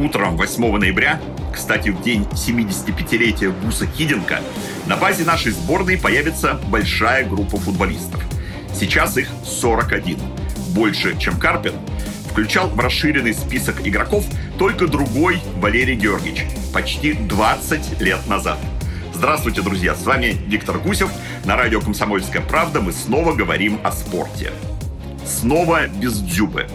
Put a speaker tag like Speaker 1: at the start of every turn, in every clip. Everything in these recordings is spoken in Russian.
Speaker 1: Утром 8 ноября, кстати, в день 75-летия Гуса Хиденко, на базе нашей сборной появится большая группа футболистов. Сейчас их 41. Больше, чем Карпин. Включал в расширенный список игроков только другой Валерий Георгиевич. Почти 20 лет назад. Здравствуйте, друзья! С вами Виктор Гусев. На радио «Комсомольская правда» мы снова говорим о спорте. Снова без дзюбы.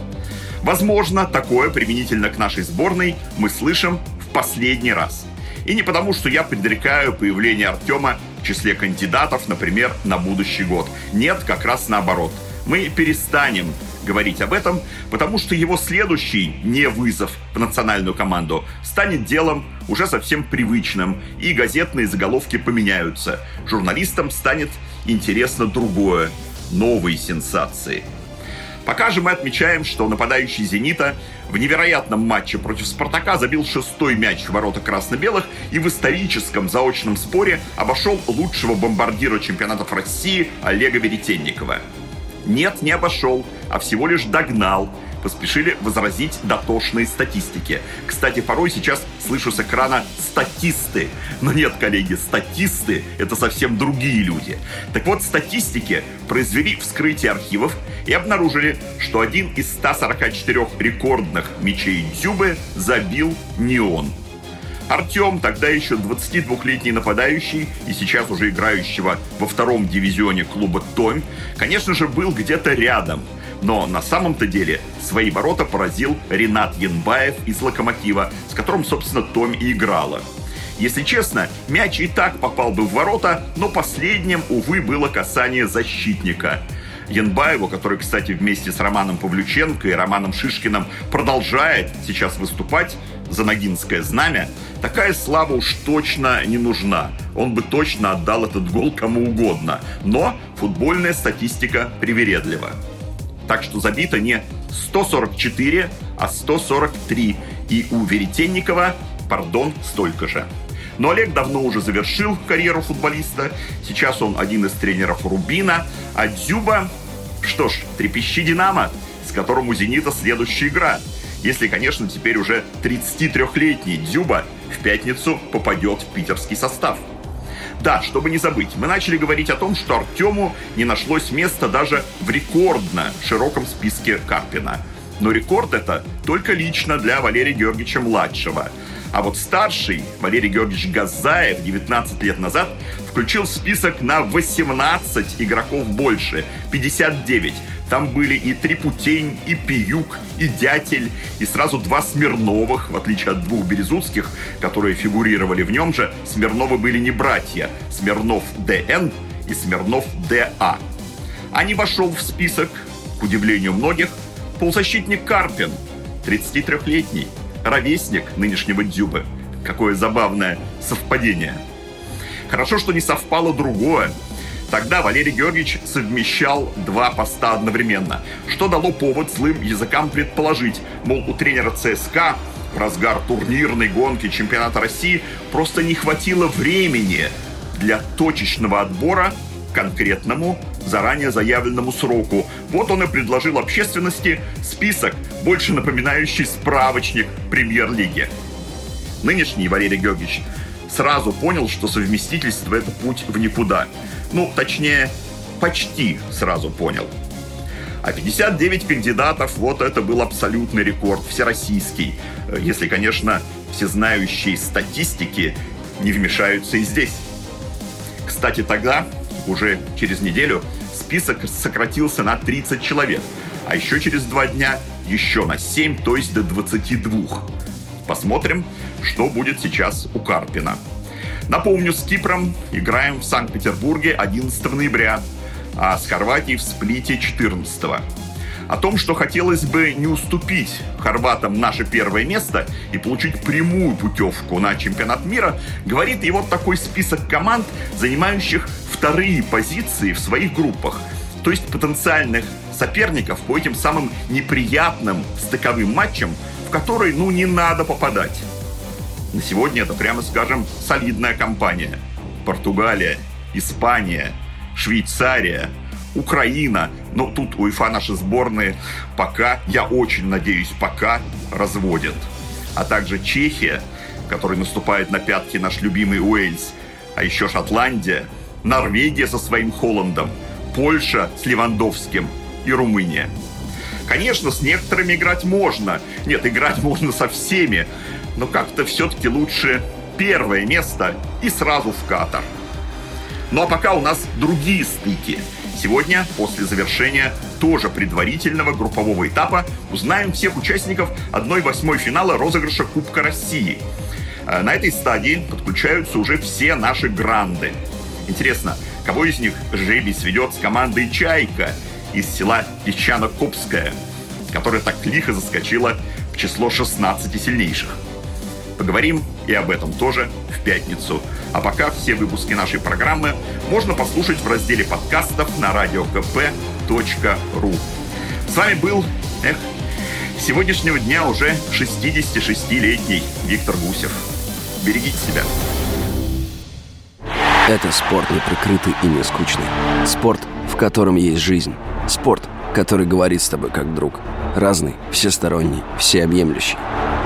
Speaker 1: Возможно, такое применительно к нашей сборной мы слышим в последний раз. И не потому, что я предрекаю появление Артема в числе кандидатов, например, на будущий год. Нет, как раз наоборот. Мы перестанем говорить об этом, потому что его следующий не вызов в национальную команду станет делом уже совсем привычным, и газетные заголовки поменяются. Журналистам станет интересно другое, новые сенсации – Пока же мы отмечаем, что нападающий «Зенита» в невероятном матче против «Спартака» забил шестой мяч в ворота красно-белых и в историческом заочном споре обошел лучшего бомбардира чемпионатов России Олега Веретенникова. Нет, не обошел, а всего лишь догнал – поспешили возразить дотошные статистики. Кстати, порой сейчас слышу с экрана «статисты». Но нет, коллеги, статисты — это совсем другие люди. Так вот, статистики произвели вскрытие архивов и обнаружили, что один из 144 рекордных мячей Дзюбы забил не он. Артем, тогда еще 22-летний нападающий и сейчас уже играющего во втором дивизионе клуба «Томь», конечно же, был где-то рядом – но на самом-то деле свои ворота поразил Ренат Янбаев из «Локомотива», с которым, собственно, Том и играла. Если честно, мяч и так попал бы в ворота, но последним, увы, было касание защитника. Янбаеву, который, кстати, вместе с Романом Павлюченко и Романом Шишкиным продолжает сейчас выступать за Ногинское знамя, такая слава уж точно не нужна. Он бы точно отдал этот гол кому угодно. Но футбольная статистика привередлива. Так что забито не 144, а 143. И у Веретенникова, пардон, столько же. Но Олег давно уже завершил карьеру футболиста. Сейчас он один из тренеров Рубина. А Дзюба, что ж, трепещи Динамо, с которым у Зенита следующая игра. Если, конечно, теперь уже 33-летний Дзюба в пятницу попадет в питерский состав. Да, чтобы не забыть, мы начали говорить о том, что Артему не нашлось места даже в рекордно широком списке Карпина. Но рекорд это только лично для Валерия Георгиевича младшего. А вот старший, Валерий Георгиевич Газаев, 19 лет назад, включил список на 18 игроков больше, 59. Там были и Трипутень, и Пиюк, и Дятель, и сразу два Смирновых, в отличие от двух Березутских, которые фигурировали в нем же. Смирновы были не братья. Смирнов ДН и Смирнов ДА. А не вошел в список, к удивлению многих, полузащитник Карпин, 33-летний, ровесник нынешнего Дзюбы. Какое забавное совпадение. Хорошо, что не совпало другое. Тогда Валерий Георгиевич совмещал два поста одновременно, что дало повод злым языкам предположить, мол, у тренера ЦСКА в разгар турнирной гонки чемпионата России просто не хватило времени для точечного отбора конкретному заранее заявленному сроку. Вот он и предложил общественности список, больше напоминающий справочник премьер-лиги. Нынешний Валерий Георгиевич сразу понял, что совместительство – это путь в никуда. Ну, точнее, почти сразу понял. А 59 кандидатов, вот это был абсолютный рекорд, всероссийский. Если, конечно, всезнающие статистики не вмешаются и здесь. Кстати, тогда, уже через неделю, список сократился на 30 человек, а еще через два дня еще на 7, то есть до 22. Посмотрим, что будет сейчас у Карпина. Напомню, с Кипром играем в Санкт-Петербурге 11 ноября, а с Хорватией в Сплите 14. О том, что хотелось бы не уступить хорватам наше первое место и получить прямую путевку на чемпионат мира, говорит и вот такой список команд, занимающих вторые позиции в своих группах, то есть потенциальных соперников по этим самым неприятным стыковым матчам, в которые, ну, не надо попадать. На сегодня это, прямо скажем, солидная компания. Португалия, Испания, Швейцария, Украина. Но тут УЕФА наши сборные пока, я очень надеюсь, пока разводят. А также Чехия, который наступает на пятки наш любимый Уэльс. А еще Шотландия, Норвегия со своим Холландом, Польша с Левандовским и Румыния. Конечно, с некоторыми играть можно. Нет, играть можно со всеми. Но как-то все-таки лучше первое место и сразу в Катар. Ну а пока у нас другие стыки. Сегодня, после завершения тоже предварительного группового этапа, узнаем всех участников 1-8 финала розыгрыша Кубка России. Э, на этой стадии подключаются уже все наши гранды. Интересно, кого из них жребий сведет с командой «Чайка» из села Песчано-Копское, которая так лихо заскочила в число 16 сильнейших. Поговорим и об этом тоже в пятницу. А пока все выпуски нашей программы можно послушать в разделе подкастов на radiokp.ru. С вами был, эх, сегодняшнего дня уже 66-летний Виктор Гусев. Берегите себя.
Speaker 2: Это спорт неприкрытый и не скучный. Спорт, в котором есть жизнь. Спорт, который говорит с тобой как друг. Разный, всесторонний, всеобъемлющий.